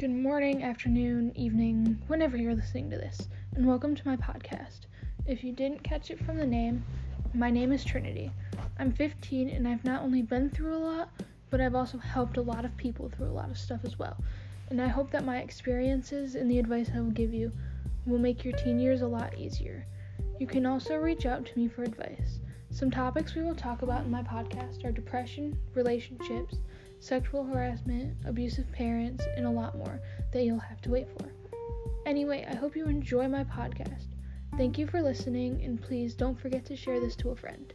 Good morning, afternoon, evening, whenever you're listening to this, and welcome to my podcast. If you didn't catch it from the name, my name is Trinity. I'm 15 and I've not only been through a lot, but I've also helped a lot of people through a lot of stuff as well. And I hope that my experiences and the advice I will give you will make your teen years a lot easier. You can also reach out to me for advice. Some topics we will talk about in my podcast are depression, relationships, sexual harassment, abusive parents, and a lot more that you'll have to wait for. Anyway, I hope you enjoy my podcast. Thank you for listening, and please don't forget to share this to a friend.